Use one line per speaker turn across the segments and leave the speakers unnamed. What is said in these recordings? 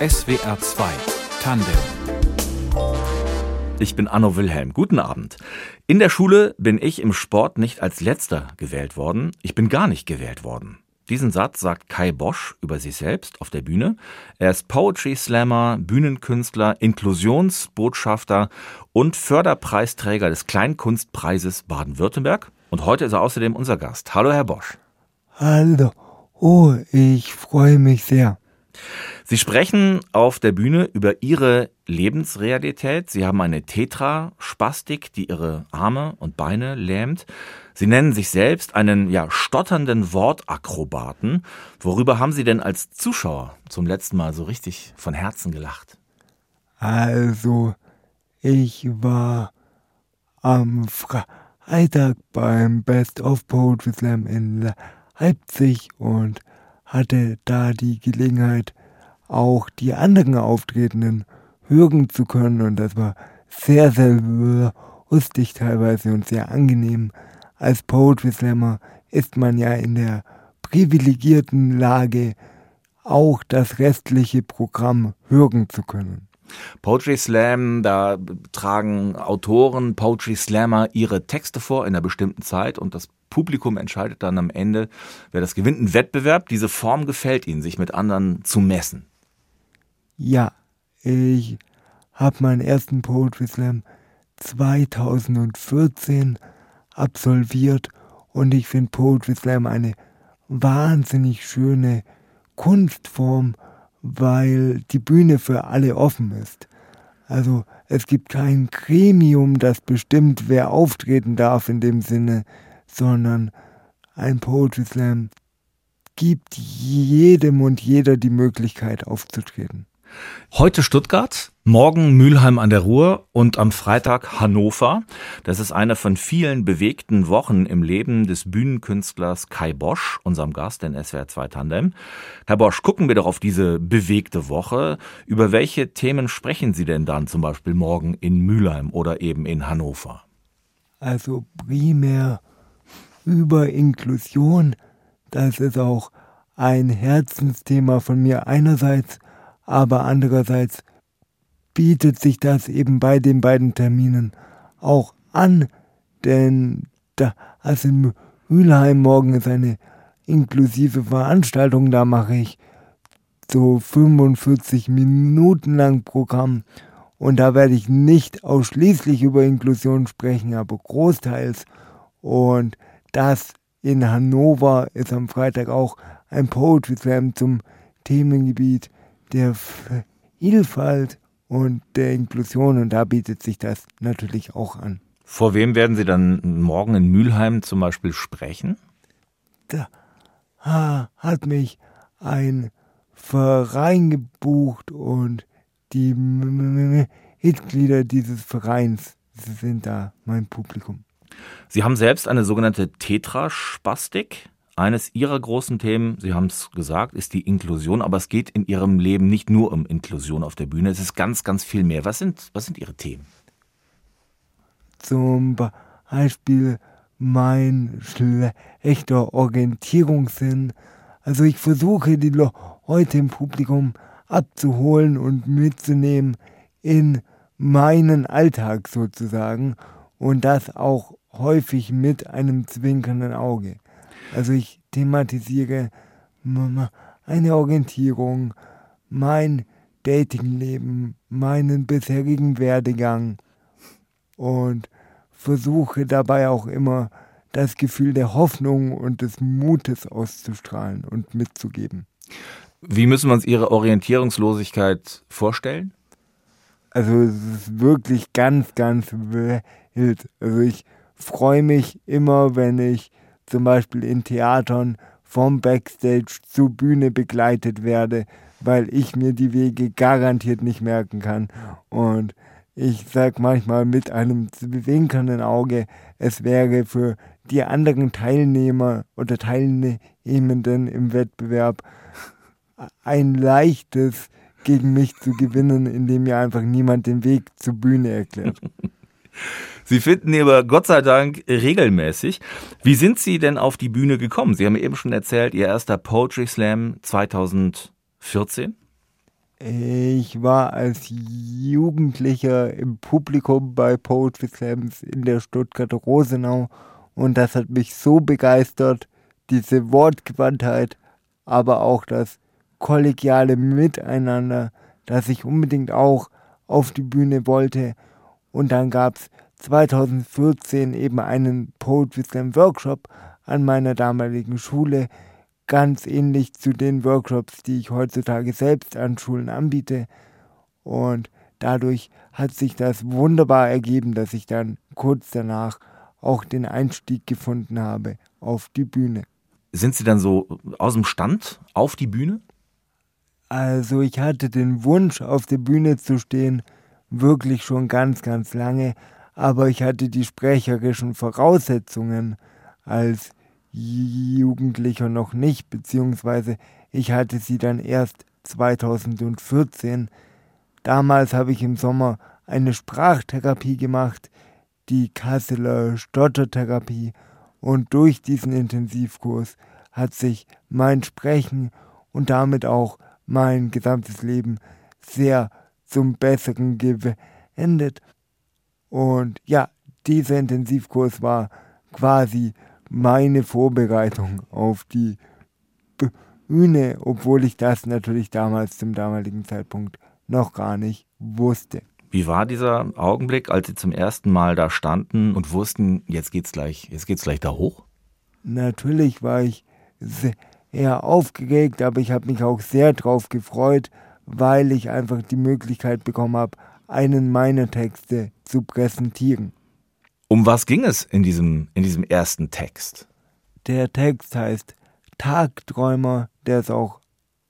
SWR 2 Tandem
ich bin Anno Wilhelm. Guten Abend. In der Schule bin ich im Sport nicht als Letzter gewählt worden. Ich bin gar nicht gewählt worden. Diesen Satz sagt Kai Bosch über sich selbst auf der Bühne. Er ist Poetry Slammer, Bühnenkünstler, Inklusionsbotschafter und Förderpreisträger des Kleinkunstpreises Baden-Württemberg. Und heute ist er außerdem unser Gast. Hallo, Herr Bosch.
Hallo. Oh, ich freue mich sehr.
Sie sprechen auf der Bühne über Ihre Lebensrealität. Sie haben eine Tetraspastik, die Ihre Arme und Beine lähmt. Sie nennen sich selbst einen ja stotternden Wortakrobaten. Worüber haben Sie denn als Zuschauer zum letzten Mal so richtig von Herzen gelacht?
Also, ich war am Freitag beim Best of Poetry Slam in Leipzig und hatte da die Gelegenheit, auch die anderen Auftretenden hören zu können und das war sehr, sehr lustig teilweise und sehr angenehm. Als Poetry Slammer ist man ja in der privilegierten Lage, auch das restliche Programm hören zu können.
Poetry Slam, da tragen Autoren, Poetry Slammer ihre Texte vor in einer bestimmten Zeit und das Publikum entscheidet dann am Ende, wer das gewinnt. Ein Wettbewerb, diese Form gefällt ihnen, sich mit anderen zu messen.
Ja, ich habe meinen ersten Poetry Slam 2014 absolviert und ich finde Poetry Slam eine wahnsinnig schöne Kunstform, weil die Bühne für alle offen ist. Also es gibt kein Gremium, das bestimmt, wer auftreten darf in dem Sinne, sondern ein Poetry Slam gibt jedem und jeder die Möglichkeit aufzutreten.
Heute Stuttgart, morgen Mülheim an der Ruhr und am Freitag Hannover. Das ist eine von vielen bewegten Wochen im Leben des Bühnenkünstlers Kai Bosch, unserem Gast in SWR 2 Tandem. Herr Bosch, gucken wir doch auf diese bewegte Woche. Über welche Themen sprechen Sie denn dann zum Beispiel morgen in Mülheim oder eben in Hannover?
Also primär über Inklusion. Das ist auch ein Herzensthema von mir einerseits aber andererseits bietet sich das eben bei den beiden Terminen auch an, denn da, also in Mülheim morgen ist eine inklusive Veranstaltung, da mache ich so 45 Minuten lang Programm und da werde ich nicht ausschließlich über Inklusion sprechen, aber großteils und das in Hannover ist am Freitag auch ein Poetry Slam zum Themengebiet der Vielfalt und der Inklusion und da bietet sich das natürlich auch an.
Vor wem werden Sie dann morgen in Mülheim zum Beispiel sprechen?
Da hat mich ein Verein gebucht und die Mitglieder dieses Vereins sind da mein Publikum.
Sie haben selbst eine sogenannte Tetraspastik. Eines Ihrer großen Themen, Sie haben es gesagt, ist die Inklusion, aber es geht in Ihrem Leben nicht nur um Inklusion auf der Bühne, es ist ganz, ganz viel mehr. Was sind, was sind Ihre Themen?
Zum Beispiel mein schlechter Orientierungssinn. Also ich versuche die Leute im Publikum abzuholen und mitzunehmen in meinen Alltag sozusagen und das auch häufig mit einem zwinkernden Auge. Also ich thematisiere eine Orientierung, mein Datingleben, meinen bisherigen Werdegang und versuche dabei auch immer das Gefühl der Hoffnung und des Mutes auszustrahlen und mitzugeben.
Wie müssen wir uns Ihre Orientierungslosigkeit vorstellen?
Also es ist wirklich ganz, ganz wild. Also ich freue mich immer, wenn ich zum Beispiel in Theatern vom Backstage zur Bühne begleitet werde, weil ich mir die Wege garantiert nicht merken kann. Und ich sag manchmal mit einem zwinkernden Auge, es wäre für die anderen Teilnehmer oder Teilnehmenden im Wettbewerb ein leichtes gegen mich zu gewinnen, indem mir einfach niemand den Weg zur Bühne erklärt.
Sie finden ihn aber Gott sei Dank regelmäßig. Wie sind Sie denn auf die Bühne gekommen? Sie haben eben schon erzählt, Ihr erster Poetry Slam 2014.
Ich war als Jugendlicher im Publikum bei Poetry Slams in der Stuttgarter Rosenau und das hat mich so begeistert, diese Wortgewandtheit, aber auch das kollegiale Miteinander, dass ich unbedingt auch auf die Bühne wollte. Und dann gab es 2014 eben einen Poetry Slam Workshop an meiner damaligen Schule, ganz ähnlich zu den Workshops, die ich heutzutage selbst an Schulen anbiete. Und dadurch hat sich das wunderbar ergeben, dass ich dann kurz danach auch den Einstieg gefunden habe auf die Bühne.
Sind Sie dann so aus dem Stand auf die Bühne?
Also ich hatte den Wunsch, auf der Bühne zu stehen, wirklich schon ganz, ganz lange, aber ich hatte die sprecherischen Voraussetzungen als Jugendlicher noch nicht, beziehungsweise ich hatte sie dann erst 2014. Damals habe ich im Sommer eine Sprachtherapie gemacht, die Kasseler Stottertherapie, und durch diesen Intensivkurs hat sich mein Sprechen und damit auch mein gesamtes Leben sehr zum Besseren gewendet. Und ja, dieser Intensivkurs war quasi meine Vorbereitung auf die Bühne, obwohl ich das natürlich damals zum damaligen Zeitpunkt noch gar nicht wusste.
Wie war dieser Augenblick, als Sie zum ersten Mal da standen und wussten, jetzt geht's gleich, jetzt geht's gleich da hoch?
Natürlich war ich sehr aufgeregt, aber ich habe mich auch sehr drauf gefreut, weil ich einfach die Möglichkeit bekommen habe, einen meiner Texte zu präsentieren.
Um was ging es in diesem, in diesem ersten Text?
Der Text heißt Tagträumer, der ist auch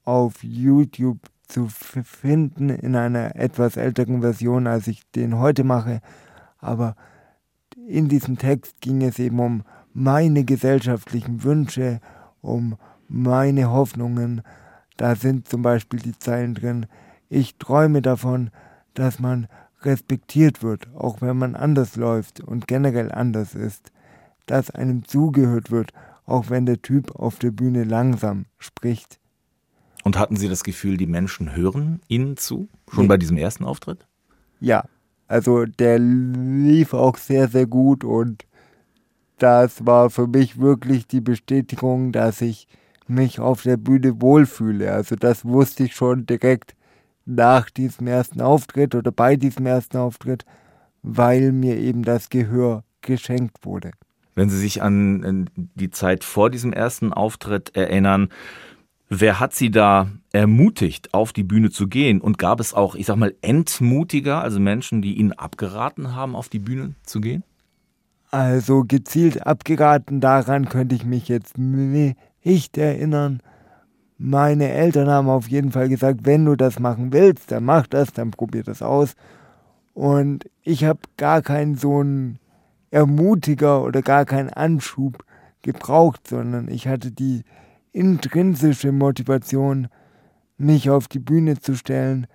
auf YouTube zu finden in einer etwas älteren Version, als ich den heute mache. Aber in diesem Text ging es eben um meine gesellschaftlichen Wünsche, um meine Hoffnungen. Da sind zum Beispiel die Zeilen drin, ich träume davon, dass man respektiert wird, auch wenn man anders läuft und generell anders ist, dass einem zugehört wird, auch wenn der Typ auf der Bühne langsam spricht.
Und hatten Sie das Gefühl, die Menschen hören Ihnen zu? Schon nee. bei diesem ersten Auftritt?
Ja, also der lief auch sehr, sehr gut und das war für mich wirklich die Bestätigung, dass ich mich auf der Bühne wohlfühle. Also das wusste ich schon direkt nach diesem ersten Auftritt oder bei diesem ersten Auftritt, weil mir eben das Gehör geschenkt wurde.
Wenn Sie sich an die Zeit vor diesem ersten Auftritt erinnern, wer hat Sie da ermutigt, auf die Bühne zu gehen? Und gab es auch, ich sag mal, Entmutiger, also Menschen, die Ihnen abgeraten haben, auf die Bühne zu gehen?
Also gezielt abgeraten, daran könnte ich mich jetzt nicht erinnern. Meine Eltern haben auf jeden Fall gesagt, wenn du das machen willst, dann mach das, dann probier das aus. Und ich habe gar keinen so einen Ermutiger oder gar keinen Anschub gebraucht, sondern ich hatte die intrinsische Motivation, mich auf die Bühne zu stellen,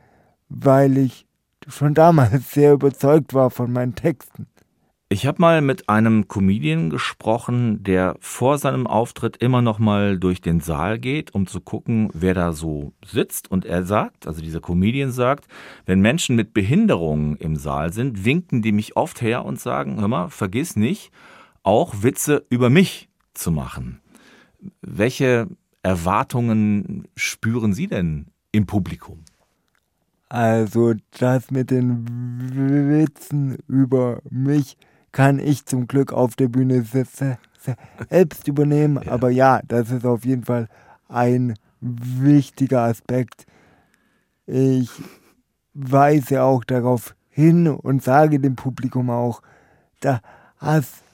weil ich schon damals sehr überzeugt war von meinen Texten.
Ich habe mal mit einem Comedian gesprochen, der vor seinem Auftritt immer noch mal durch den Saal geht, um zu gucken, wer da so sitzt. Und er sagt, also dieser Comedian sagt, wenn Menschen mit Behinderungen im Saal sind, winken die mich oft her und sagen, hör mal, vergiss nicht, auch Witze über mich zu machen. Welche Erwartungen spüren Sie denn im Publikum?
Also das mit den Witzen über mich kann ich zum Glück auf der Bühne selbst übernehmen. Ja. Aber ja, das ist auf jeden Fall ein wichtiger Aspekt. Ich weise auch darauf hin und sage dem Publikum auch, dass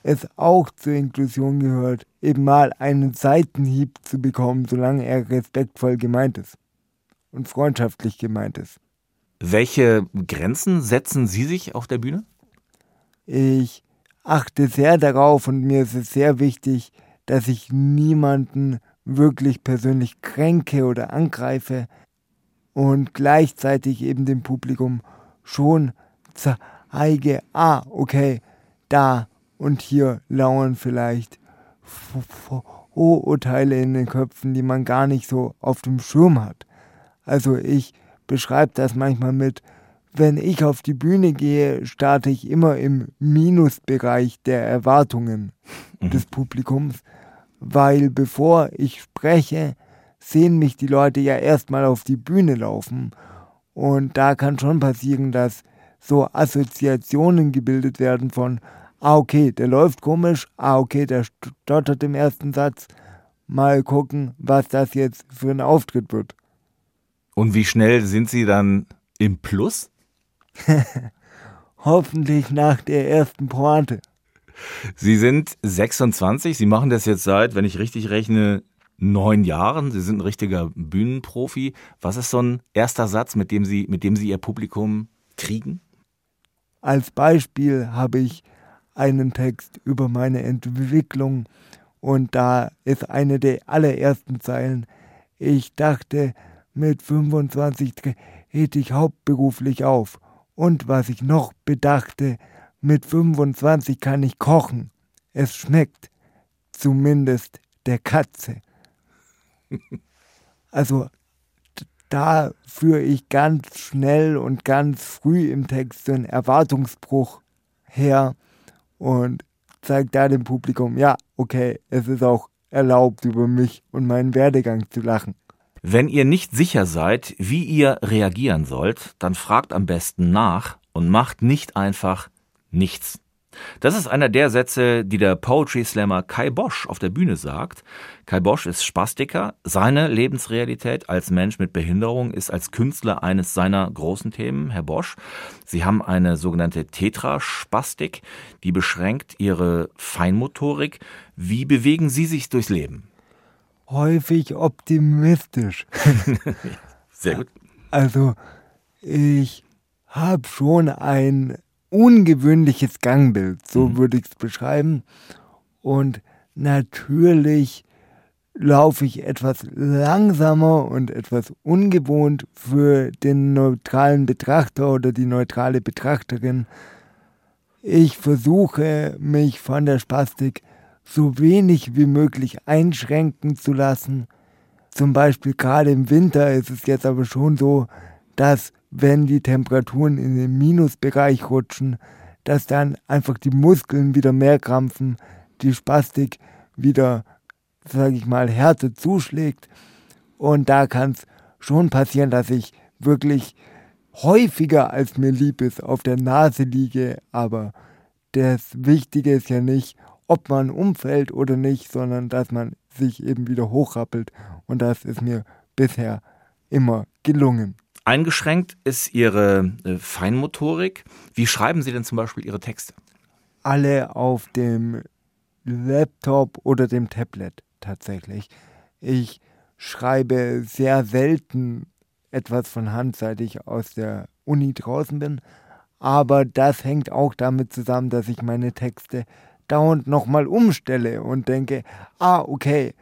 es auch zur Inklusion gehört, eben mal einen Seitenhieb zu bekommen, solange er respektvoll gemeint ist und freundschaftlich gemeint ist.
Welche Grenzen setzen Sie sich auf der Bühne?
Ich achte sehr darauf und mir ist es sehr wichtig, dass ich niemanden wirklich persönlich kränke oder angreife und gleichzeitig eben dem Publikum schon zeige, ah, okay, da und hier lauern vielleicht Vorurteile in den Köpfen, die man gar nicht so auf dem Schirm hat. Also ich beschreibt das manchmal mit, wenn ich auf die Bühne gehe, starte ich immer im Minusbereich der Erwartungen mhm. des Publikums, weil bevor ich spreche, sehen mich die Leute ja erstmal auf die Bühne laufen. Und da kann schon passieren, dass so Assoziationen gebildet werden von, ah okay, der läuft komisch, ah okay, der stottert im ersten Satz, mal gucken, was das jetzt für ein Auftritt wird.
Und wie schnell sind Sie dann im Plus?
Hoffentlich nach der ersten Pointe.
Sie sind 26, Sie machen das jetzt seit, wenn ich richtig rechne, neun Jahren. Sie sind ein richtiger Bühnenprofi. Was ist so ein erster Satz, mit dem Sie, mit dem Sie Ihr Publikum kriegen?
Als Beispiel habe ich einen Text über meine Entwicklung und da ist eine der allerersten Zeilen. Ich dachte, mit 25 trete ich hauptberuflich auf. Und was ich noch bedachte, mit 25 kann ich kochen. Es schmeckt. Zumindest der Katze. Also da führe ich ganz schnell und ganz früh im Text so einen Erwartungsbruch her und zeige da dem Publikum, ja, okay, es ist auch erlaubt, über mich und meinen Werdegang zu lachen.
Wenn ihr nicht sicher seid, wie ihr reagieren sollt, dann fragt am besten nach und macht nicht einfach nichts. Das ist einer der Sätze, die der Poetry Slammer Kai Bosch auf der Bühne sagt. Kai Bosch ist Spastiker. Seine Lebensrealität als Mensch mit Behinderung ist als Künstler eines seiner großen Themen. Herr Bosch, Sie haben eine sogenannte Tetraspastik, die beschränkt Ihre Feinmotorik. Wie bewegen Sie sich durchs Leben?
Häufig optimistisch.
Sehr gut.
Also, ich habe schon ein ungewöhnliches Gangbild, so mhm. würde ich es beschreiben. Und natürlich laufe ich etwas langsamer und etwas ungewohnt für den neutralen Betrachter oder die neutrale Betrachterin. Ich versuche mich von der Spastik so wenig wie möglich einschränken zu lassen. Zum Beispiel gerade im Winter ist es jetzt aber schon so, dass wenn die Temperaturen in den Minusbereich rutschen, dass dann einfach die Muskeln wieder mehr krampfen, die Spastik wieder, sage ich mal, härter zuschlägt. Und da kann es schon passieren, dass ich wirklich häufiger als mir lieb ist auf der Nase liege. Aber das Wichtige ist ja nicht, ob man umfällt oder nicht, sondern dass man sich eben wieder hochrappelt. Und das ist mir bisher immer gelungen.
Eingeschränkt ist Ihre äh, Feinmotorik. Wie schreiben Sie denn zum Beispiel Ihre Texte?
Alle auf dem Laptop oder dem Tablet tatsächlich. Ich schreibe sehr selten etwas von Hand, seit ich aus der Uni draußen bin. Aber das hängt auch damit zusammen, dass ich meine Texte dauernd nochmal umstelle und denke, ah, okay,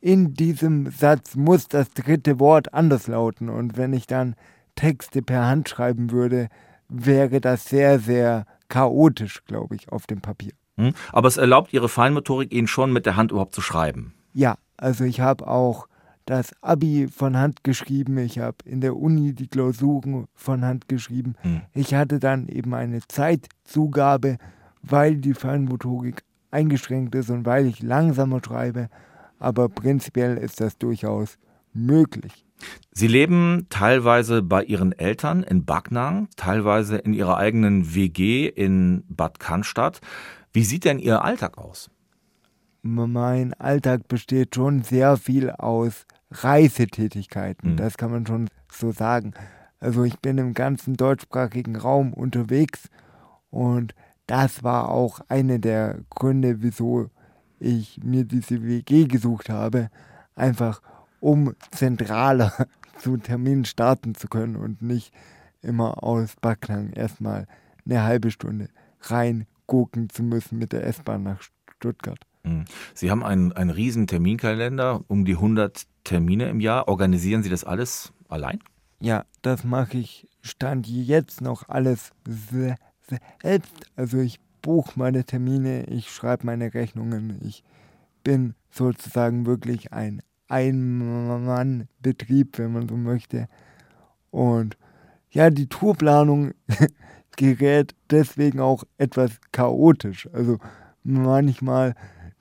in diesem Satz muss das dritte Wort anders lauten. Und wenn ich dann Texte per Hand schreiben würde, wäre das sehr, sehr chaotisch, glaube ich, auf dem Papier.
Hm? Aber es erlaubt Ihre Feinmotorik Ihnen schon mit der Hand überhaupt zu schreiben.
Ja, also ich habe auch das Abi von Hand geschrieben, ich habe in der Uni die Klausuren von Hand geschrieben. Hm. Ich hatte dann eben eine Zeitzugabe, weil die Feinmotorik eingeschränkt ist und weil ich langsamer schreibe, aber prinzipiell ist das durchaus möglich.
Sie leben teilweise bei Ihren Eltern in Backnang, teilweise in Ihrer eigenen WG in Bad Cannstatt. Wie sieht denn Ihr Alltag aus?
Mein Alltag besteht schon sehr viel aus Reisetätigkeiten, mhm. das kann man schon so sagen. Also ich bin im ganzen deutschsprachigen Raum unterwegs und das war auch eine der Gründe, wieso ich mir diese WG gesucht habe, einfach um zentraler zu Terminen starten zu können und nicht immer aus Backlang erstmal eine halbe Stunde reingucken zu müssen mit der S-Bahn nach Stuttgart.
Hm. Sie haben einen, einen riesen Terminkalender, um die 100 Termine im Jahr. Organisieren Sie das alles allein?
Ja, das mache ich Stand jetzt noch alles selbst. Also ich buche meine Termine, ich schreibe meine Rechnungen, ich bin sozusagen wirklich ein Ein-Mann-Betrieb, wenn man so möchte. Und ja, die Tourplanung gerät deswegen auch etwas chaotisch. Also manchmal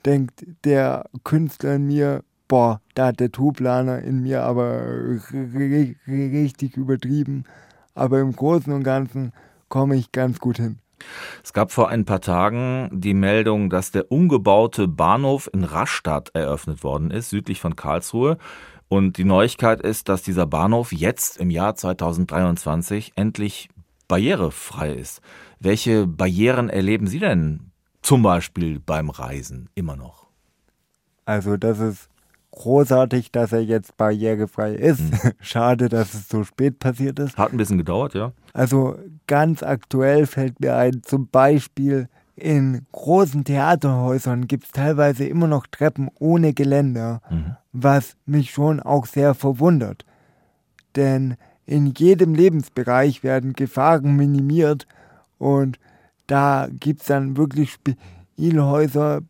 denkt der Künstler in mir, boah, da hat der Tourplaner in mir aber richtig übertrieben. Aber im Großen und Ganzen komme ich ganz gut hin.
Es gab vor ein paar Tagen die Meldung, dass der umgebaute Bahnhof in Rastatt eröffnet worden ist, südlich von Karlsruhe. Und die Neuigkeit ist, dass dieser Bahnhof jetzt im Jahr 2023 endlich barrierefrei ist. Welche Barrieren erleben Sie denn zum Beispiel beim Reisen immer noch?
Also das ist großartig, dass er jetzt barrierefrei ist. Mhm. Schade, dass es so spät passiert ist.
Hat ein bisschen gedauert, ja.
Also ganz aktuell fällt mir ein, zum Beispiel in großen Theaterhäusern gibt es teilweise immer noch Treppen ohne Geländer, mhm. was mich schon auch sehr verwundert. Denn in jedem Lebensbereich werden Gefahren minimiert und da gibt es dann wirklich Spielhäuser,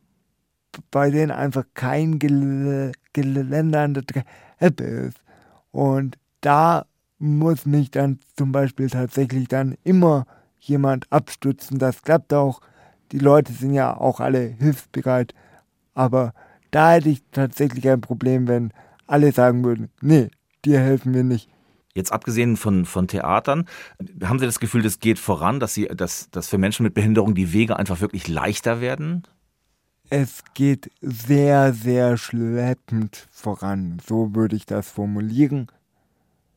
bei denen einfach kein Gel Geländer an der Treppe ist. Und da muss mich dann zum Beispiel tatsächlich dann immer jemand abstützen. Das klappt auch. Die Leute sind ja auch alle hilfsbereit. Aber da hätte ich tatsächlich ein Problem, wenn alle sagen würden, nee, dir helfen wir nicht.
Jetzt abgesehen von, von Theatern, haben Sie das Gefühl, das geht voran, dass, Sie, dass, dass für Menschen mit Behinderung die Wege einfach wirklich leichter werden?
Es geht sehr, sehr schleppend voran, so würde ich das formulieren.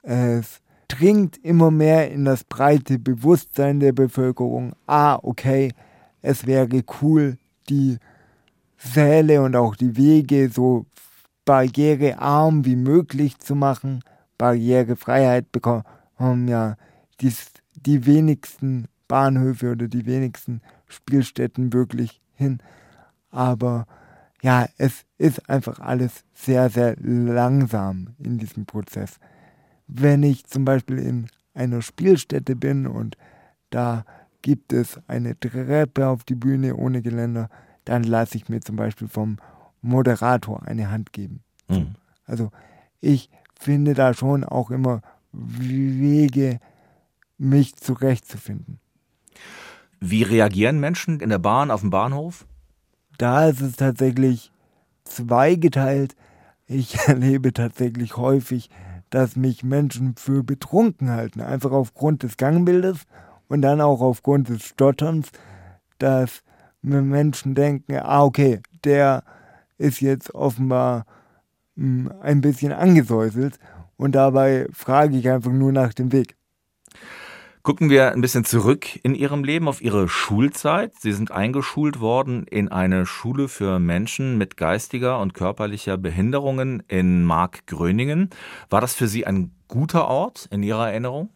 Es dringt immer mehr in das breite Bewusstsein der Bevölkerung, ah, okay, es wäre cool, die Säle und auch die Wege so barrierearm wie möglich zu machen. Barrierefreiheit bekommen ja die, die wenigsten Bahnhöfe oder die wenigsten Spielstätten wirklich hin. Aber ja, es ist einfach alles sehr, sehr langsam in diesem Prozess. Wenn ich zum Beispiel in einer Spielstätte bin und da gibt es eine Treppe auf die Bühne ohne Geländer, dann lasse ich mir zum Beispiel vom Moderator eine Hand geben. Mhm. Also ich finde da schon auch immer Wege, mich zurechtzufinden.
Wie reagieren Menschen in der Bahn, auf dem Bahnhof?
Da ist es tatsächlich zweigeteilt. Ich erlebe tatsächlich häufig, dass mich Menschen für betrunken halten, einfach aufgrund des Gangbildes und dann auch aufgrund des Stotterns, dass mir Menschen denken, ah okay, der ist jetzt offenbar mh, hm, ein bisschen angesäuselt und dabei frage ich einfach nur nach dem Weg.
Gucken wir ein bisschen zurück in Ihrem Leben auf Ihre Schulzeit. Sie sind eingeschult worden in eine Schule für Menschen mit geistiger und körperlicher Behinderungen in Markgröningen. War das für Sie ein guter Ort in Ihrer Erinnerung?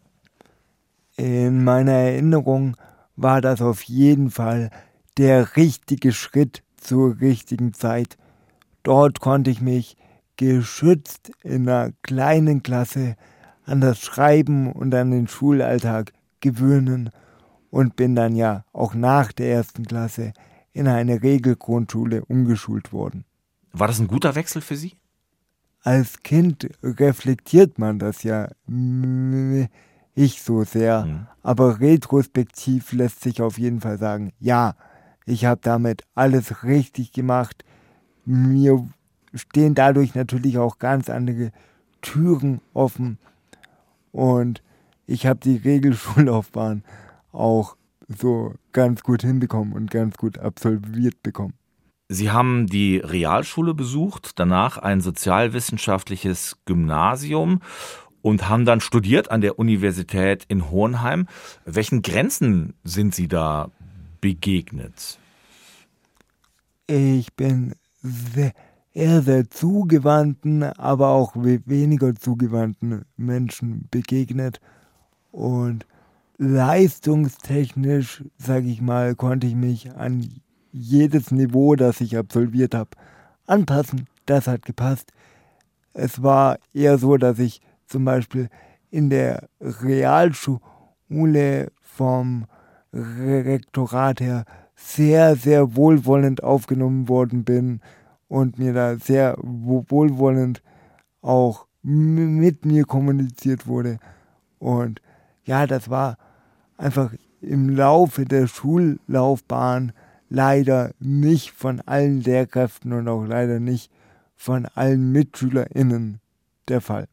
In meiner Erinnerung war das auf jeden Fall der richtige Schritt zur richtigen Zeit. Dort konnte ich mich geschützt in einer kleinen Klasse an das Schreiben und an den Schulalltag gewöhnen und bin dann ja auch nach der ersten Klasse in eine Regelgrundschule umgeschult worden.
War das ein guter Wechsel für Sie?
Als Kind reflektiert man das ja nicht so sehr, mhm. aber retrospektiv lässt sich auf jeden Fall sagen, ja, ich habe damit alles richtig gemacht. Mir stehen dadurch natürlich auch ganz andere Türen offen und ich habe die Regelschullaufbahn auch so ganz gut hinbekommen und ganz gut absolviert bekommen.
Sie haben die Realschule besucht, danach ein sozialwissenschaftliches Gymnasium und haben dann studiert an der Universität in Hohenheim. Welchen Grenzen sind Sie da begegnet?
Ich bin sehr, eher sehr zugewandten, aber auch weniger zugewandten Menschen begegnet und leistungstechnisch, sage ich mal, konnte ich mich an jedes Niveau, das ich absolviert habe, anpassen. Das hat gepasst. Es war eher so, dass ich zum Beispiel in der Realschule vom Rektorat her sehr, sehr wohlwollend aufgenommen worden bin und mir da sehr wohlwollend auch mit mir kommuniziert wurde. Und ja, das war einfach im Laufe der Schullaufbahn leider nicht von allen Lehrkräften und auch leider nicht von allen MitschülerInnen der Fall.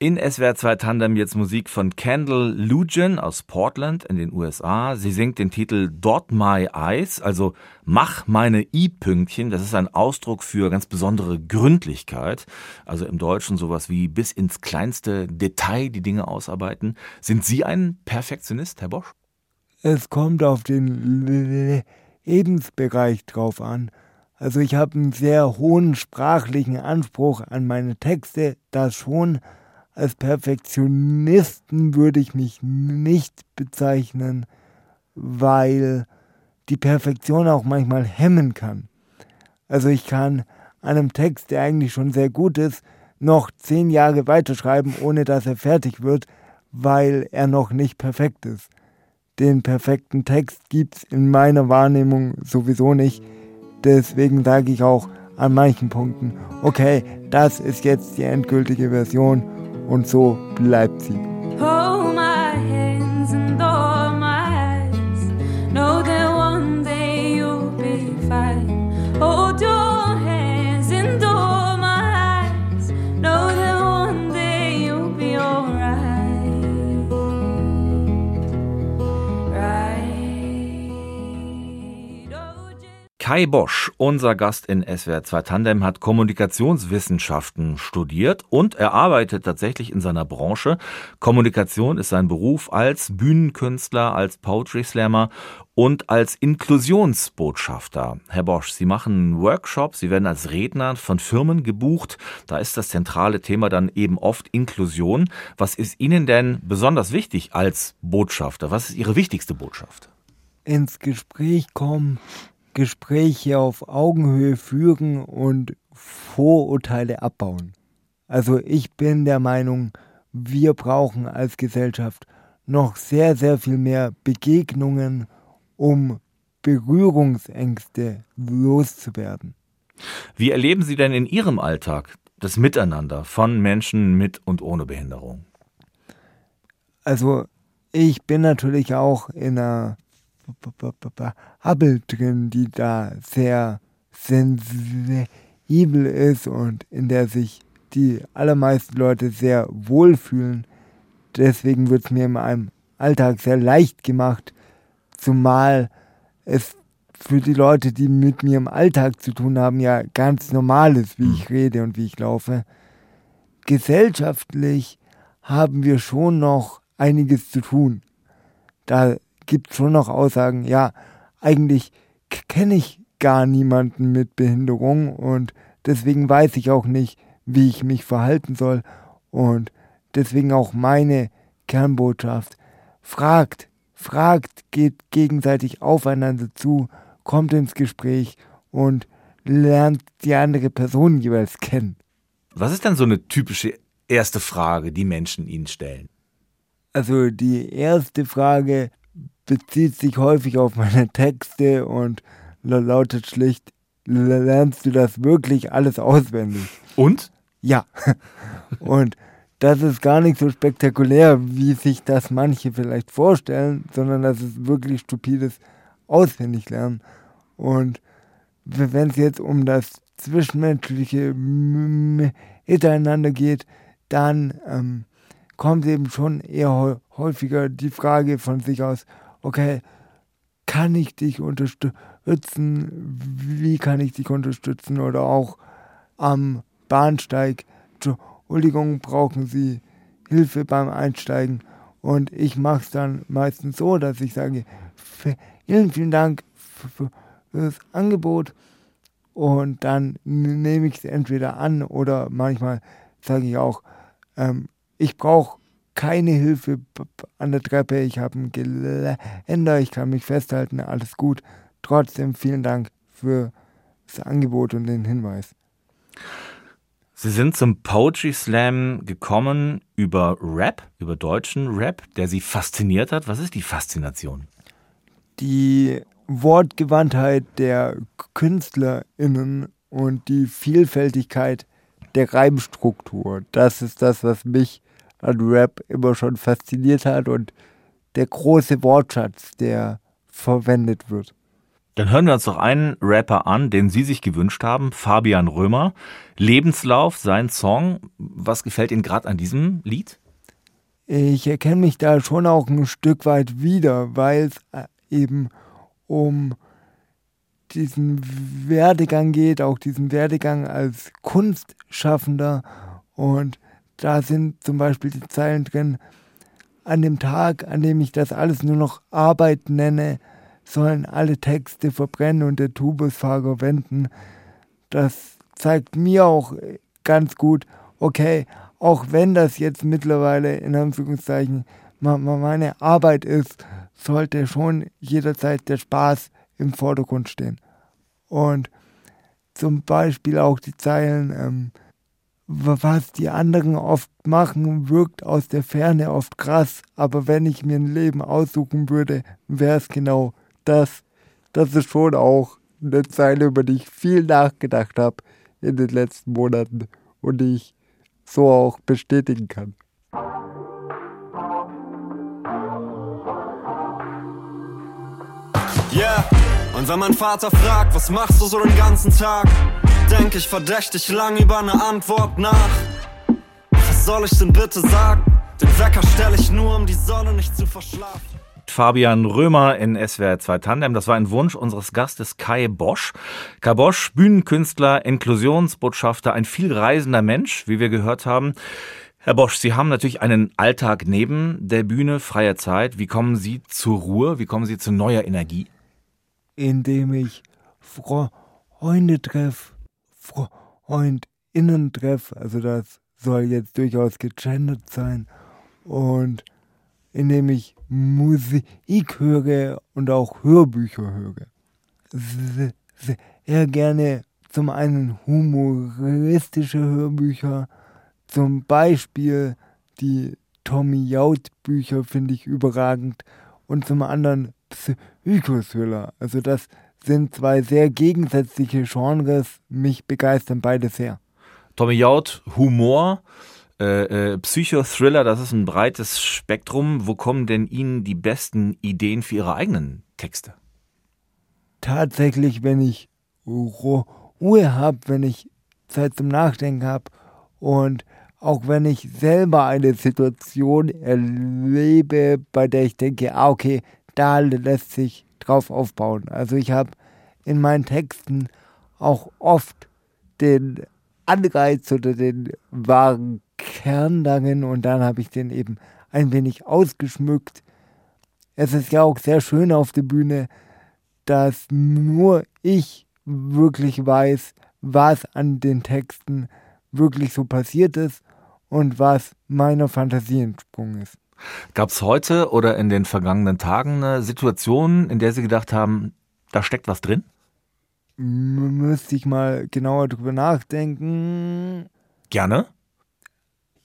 In SWR 2 Tandem jetzt Musik von Kendall Lujan aus Portland in den USA. Sie singt den Titel Dot My Eyes, also Mach meine I-Pünktchen. Das ist ein Ausdruck für ganz besondere Gründlichkeit. Also im Deutschen sowas wie bis ins kleinste Detail die Dinge ausarbeiten. Sind Sie ein Perfektionist, Herr Bosch?
Es kommt auf den Lebensbereich drauf an. Also ich habe einen sehr hohen sprachlichen Anspruch an meine Texte, das schon als Perfektionisten würde ich mich nicht bezeichnen, weil die Perfektion auch manchmal hemmen kann. Also ich kann einem Text, der eigentlich schon sehr gut ist, noch zehn Jahre weiterschreiben, ohne dass er fertig wird, weil er noch nicht perfekt ist. Den perfekten Text gibt es in meiner Wahrnehmung sowieso nicht. Deswegen sage ich auch an manchen Punkten, okay, das ist jetzt die endgültige Version und so bleibt sie.
Kai Bosch, unser Gast in SWR 2 Tandem, hat Kommunikationswissenschaften studiert und er arbeitet tatsächlich in seiner Branche. Kommunikation ist sein Beruf als Bühnenkünstler, als Poetry Slammer und als Inklusionsbotschafter. Herr Bosch, Sie machen Workshops, Sie werden als Redner von Firmen gebucht. Da ist das zentrale Thema dann eben oft Inklusion. Was ist Ihnen denn besonders wichtig als Botschafter? Was ist Ihre wichtigste Botschaft?
Ins Gespräch kommen Gespräche auf Augenhöhe führen und Vorurteile abbauen. Also ich bin der Meinung, wir brauchen als Gesellschaft noch sehr, sehr viel mehr Begegnungen, um Berührungsängste loszuwerden.
Wie erleben Sie denn in Ihrem Alltag das Miteinander von Menschen mit und ohne Behinderung?
Also ich bin natürlich auch in einer Hubble drin, die da sehr sensibel ist und in der sich die allermeisten Leute sehr wohlfühlen. Deswegen wird es mir in meinem Alltag sehr leicht gemacht, zumal es für die Leute, die mit mir im Alltag zu tun haben, ja ganz normal ist, wie ich rede und wie ich laufe. Gesellschaftlich haben wir schon noch einiges zu tun. Da gibt schon noch Aussagen, ja, eigentlich kenne ich gar niemanden mit Behinderung und deswegen weiß ich auch nicht, wie ich mich verhalten soll. Und deswegen auch meine Kernbotschaft. Fragt, fragt, geht gegenseitig aufeinander zu, kommt ins Gespräch und lernt die andere Person jeweils kennen.
Was ist denn so eine typische erste Frage, die Menschen Ihnen stellen?
Also die erste Frage, bezieht sich häufig auf meine Texte und lautet schlicht, lernst du das wirklich alles auswendig?
Und?
Ja. Und das ist gar nicht so spektakulär, wie sich das manche vielleicht vorstellen, sondern das ist wirklich stupides Auswendiglernen. Und wenn es jetzt um das zwischenmenschliche Miteinander geht, dann ähm, kommt eben schon eher häufiger die Frage von sich aus, okay, kann ich dich unterstützen? Wie kann ich dich unterstützen? Oder auch am Bahnsteig, Entschuldigung, brauchen Sie Hilfe beim Einsteigen? Und ich mache es dann meistens so, dass ich sage, vielen, vielen Dank für das Angebot. Und dann nehme ich es entweder an oder manchmal sage ich auch, ähm, ich brauche keine Hilfe an der Treppe, ich habe ein Geländer, ich kann mich festhalten, alles gut. Trotzdem vielen Dank für das Angebot und den Hinweis.
Sie sind zum Poetry Slam gekommen über Rap, über deutschen Rap, der Sie fasziniert hat. Was ist die Faszination?
Die Wortgewandtheit der KünstlerInnen und die Vielfältigkeit der Reimstruktur. Das ist das, was mich an Rap immer schon fasziniert hat und der große Wortschatz, der verwendet wird.
Dann hören wir uns doch einen Rapper an, den Sie sich gewünscht haben, Fabian Römer. Lebenslauf, sein Song. Was gefällt Ihnen gerade an diesem Lied?
Ich erkenne mich da schon auch ein Stück weit wieder, weil es äh, eben um diesen Werdegang geht, auch diesen Werdegang als Kunstschaffender. Und da sind zum Beispiel die Zeilen drin, an dem Tag, an dem ich das alles nur noch Arbeit nenne, sollen alle Texte verbrennen und der Tubusfahrer wenden. Das zeigt mir auch ganz gut, okay, auch wenn das jetzt mittlerweile in Anführungszeichen meine Arbeit ist, sollte schon jederzeit der Spaß im Vordergrund stehen. Und zum Beispiel auch die Zeilen, ähm, was die anderen oft machen, wirkt aus der Ferne oft krass, aber wenn ich mir ein Leben aussuchen würde, wäre es genau das. Das ist schon auch eine Zeile, über die ich viel nachgedacht habe in den letzten Monaten und die ich so auch bestätigen kann.
Yeah, und wenn mein Vater fragt, was machst du so den ganzen Tag? Denk ich verdächtig lang über eine Antwort nach. Was soll ich denn bitte sagen? Den Wecker stelle ich nur, um die Sonne nicht zu verschlafen.
Fabian Römer in SWR 2 Tandem. Das war ein Wunsch unseres Gastes Kai Bosch. Kai Bosch, Bühnenkünstler, Inklusionsbotschafter, ein vielreisender Mensch, wie wir gehört haben. Herr Bosch, Sie haben natürlich einen Alltag neben der Bühne, freie Zeit. Wie kommen Sie zur Ruhe? Wie kommen Sie zu neuer Energie?
Indem ich Freunde treffe, Freundinnen treffe. Also das soll jetzt durchaus gegendert sein. Und indem ich Musik höre und auch Hörbücher höre. Sehr gerne zum einen humoristische Hörbücher, zum Beispiel die Tommy Jaud Bücher finde ich überragend und zum anderen Psychothriller. Also das sind zwei sehr gegensätzliche Genres, mich begeistern beide sehr.
Tommy Jaud, Humor, äh, äh, Psychothriller, das ist ein breites Spektrum. Wo kommen denn Ihnen die besten Ideen für Ihre eigenen Texte?
Tatsächlich, wenn ich Ruhe habe, wenn ich Zeit zum Nachdenken habe und auch wenn ich selber eine Situation erlebe, bei der ich denke, ah, okay, da lässt sich drauf aufbauen. Also ich habe in meinen Texten auch oft den Anreiz oder den wahren Kern darin und dann habe ich den eben ein wenig ausgeschmückt. Es ist ja auch sehr schön auf der Bühne, dass nur ich wirklich weiß, was an den Texten wirklich so passiert ist und was meiner Fantasie entsprungen ist.
Gab es heute oder in den vergangenen Tagen eine Situation, in der Sie gedacht haben, da steckt was drin?
Müsste ich mal genauer drüber nachdenken.
Gerne.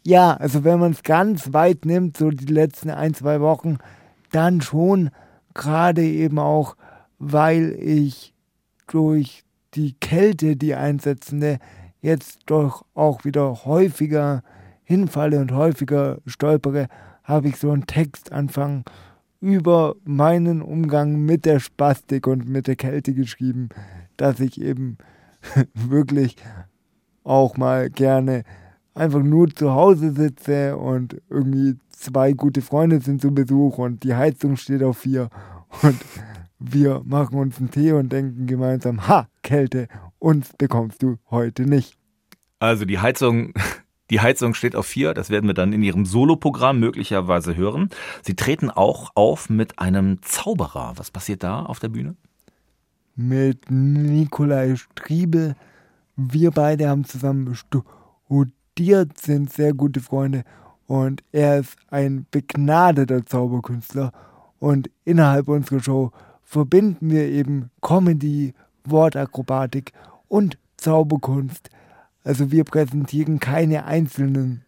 Ja, also wenn man es ganz weit nimmt, so die letzten ein, zwei Wochen, dann schon gerade eben auch, weil ich durch die Kälte, die einsetzende, jetzt doch auch wieder häufiger hinfalle und häufiger stolpere, habe ich so einen Textanfang über meinen Umgang mit der Spastik und mit der Kälte geschrieben, dass ich eben wirklich auch mal gerne einfach nur zu Hause sitze und irgendwie zwei gute Freunde sind zu Besuch und die Heizung steht auf vier und wir machen uns einen Tee und denken gemeinsam, ha, Kälte, uns bekommst du heute nicht.
Also die Heizung, die Heizung steht auf vier, das werden wir dann in Ihrem Soloprogramm möglicherweise hören. Sie treten auch auf mit einem Zauberer. Was passiert da auf der Bühne?
Mit Nikolai Striebel. Wir beide haben zusammen studiert sind sehr gute Freunde und er ist ein begnadeter Zauberkünstler. Und innerhalb unserer Show verbinden wir eben Comedy, Wortakrobatik und Zauberkunst. Also wir präsentieren keine einzelnen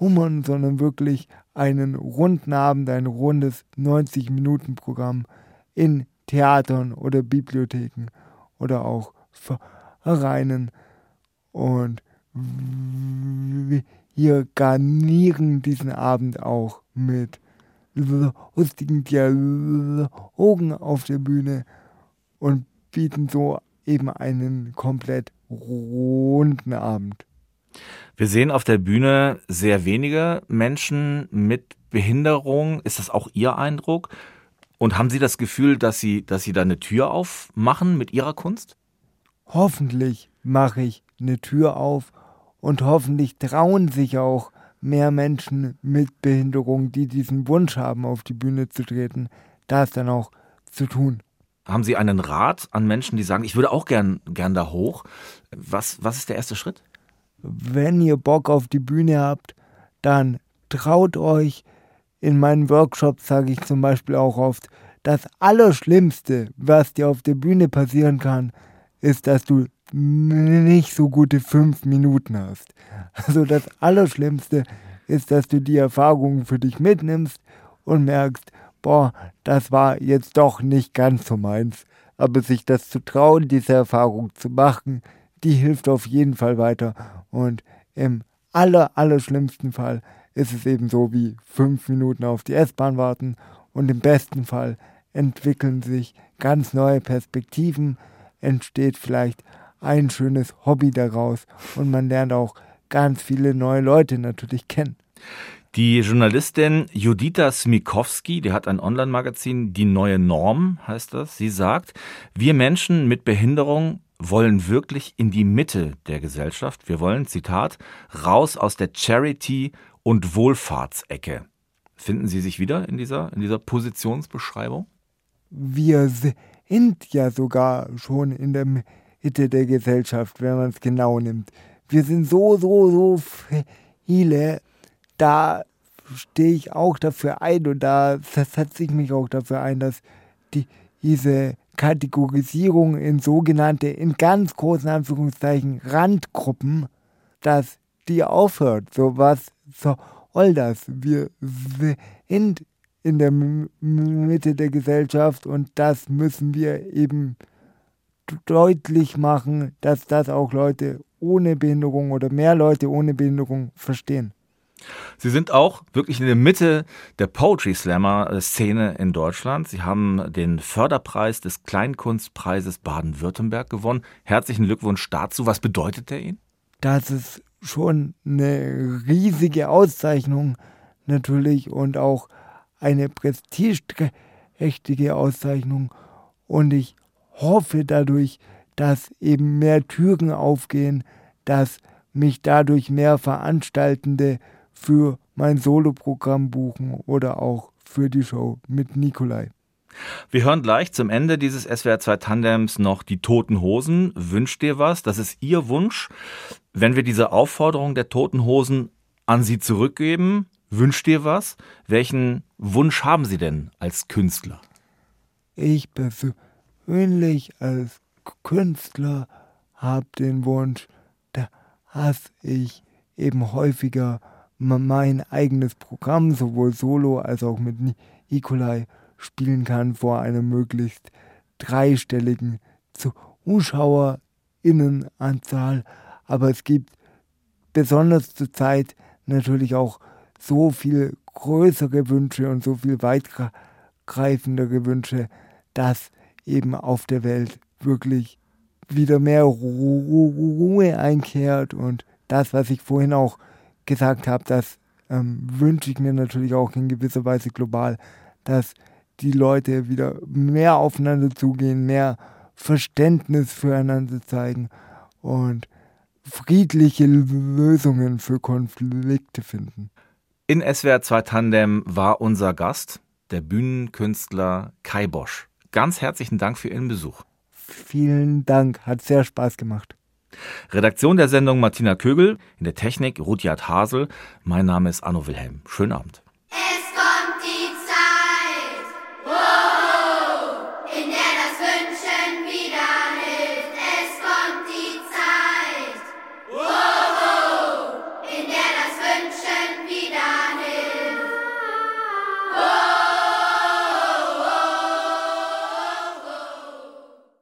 Hummern, sondern wirklich einen runden Abend, ein rundes 90-Minuten-Programm in Theatern oder Bibliotheken oder auch Vereinen. Und hier garnieren diesen Abend auch mit lustigen Dialogen auf der Bühne und bieten so eben einen komplett runden Abend.
Wir sehen auf der Bühne sehr wenige Menschen mit Behinderung. Ist das auch Ihr Eindruck? Und haben Sie das Gefühl, dass Sie, dass Sie da eine Tür aufmachen mit Ihrer Kunst?
Hoffentlich mache ich eine Tür auf und hoffentlich trauen sich auch mehr Menschen mit Behinderung, die diesen Wunsch haben, auf die Bühne zu treten, das dann auch zu tun.
Haben Sie einen Rat an Menschen, die sagen, ich würde auch gern, gern da hoch? Was, was ist der erste Schritt?
Wenn ihr Bock auf die Bühne habt, dann traut euch. In meinen Workshops sage ich zum Beispiel auch oft, das Allerschlimmste, was dir auf der Bühne passieren kann, ist, dass du nicht so gute fünf Minuten hast. Also das Allerschlimmste ist, dass du die Erfahrungen für dich mitnimmst und merkst, boah, das war jetzt doch nicht ganz so meins. Aber sich das zu trauen, diese Erfahrung zu machen, die hilft auf jeden Fall weiter. Und im aller, aller schlimmsten Fall ist es eben so wie fünf Minuten auf die S-Bahn warten und im besten Fall entwickeln sich ganz neue Perspektiven, entsteht vielleicht ein schönes Hobby daraus und man lernt auch ganz viele neue Leute natürlich kennen.
Die Journalistin Judita Smikowski, die hat ein Online-Magazin, Die neue Norm heißt das. Sie sagt, wir Menschen mit Behinderung wollen wirklich in die Mitte der Gesellschaft. Wir wollen, Zitat, raus aus der Charity- und Wohlfahrtsecke. Finden Sie sich wieder in dieser, in dieser Positionsbeschreibung?
Wir sind ja sogar schon in der Mitte der Gesellschaft, wenn man es genau nimmt. Wir sind so, so, so viele. Da stehe ich auch dafür ein und da setze ich mich auch dafür ein, dass die, diese Kategorisierung in sogenannte, in ganz großen Anführungszeichen, Randgruppen, dass die aufhört. So was soll das? Wir sind in der Mitte der Gesellschaft und das müssen wir eben deutlich machen, dass das auch Leute ohne Behinderung oder mehr Leute ohne Behinderung verstehen.
Sie sind auch wirklich in der Mitte der Poetry Slammer Szene in Deutschland. Sie haben den Förderpreis des Kleinkunstpreises Baden-Württemberg gewonnen. Herzlichen Glückwunsch dazu. Was bedeutet der Ihnen?
Das ist schon eine riesige Auszeichnung natürlich und auch eine prestigeträchtige Auszeichnung. Und ich hoffe dadurch, dass eben mehr Türen aufgehen, dass mich dadurch mehr Veranstaltende für mein Soloprogramm buchen oder auch für die Show mit Nikolai.
Wir hören gleich zum Ende dieses SWR 2 Tandems noch die Toten Hosen. Wünscht dir was? Das ist Ihr Wunsch. Wenn wir diese Aufforderung der Toten Hosen an Sie zurückgeben, wünscht dir was? Welchen Wunsch haben Sie denn als Künstler?
Ich persönlich als Künstler habe den Wunsch, dass ich eben häufiger mein eigenes Programm, sowohl solo als auch mit Nikolai, spielen kann vor einer möglichst dreistelligen ZuschauerInnenanzahl. Aber es gibt besonders zur Zeit natürlich auch so viel größere Wünsche und so viel weitgreifendere Wünsche, dass eben auf der Welt wirklich wieder mehr Ruhe einkehrt und das, was ich vorhin auch gesagt habe, das ähm, wünsche ich mir natürlich auch in gewisser Weise global, dass die Leute wieder mehr aufeinander zugehen, mehr Verständnis füreinander zeigen und friedliche Lösungen für Konflikte finden.
In SWR 2 Tandem war unser Gast, der Bühnenkünstler Kai Bosch. Ganz herzlichen Dank für Ihren Besuch.
Vielen Dank, hat sehr Spaß gemacht.
Redaktion der Sendung Martina Kögel, in der Technik Rudyard Hasel. Mein Name ist Anno Wilhelm. Schönen Abend.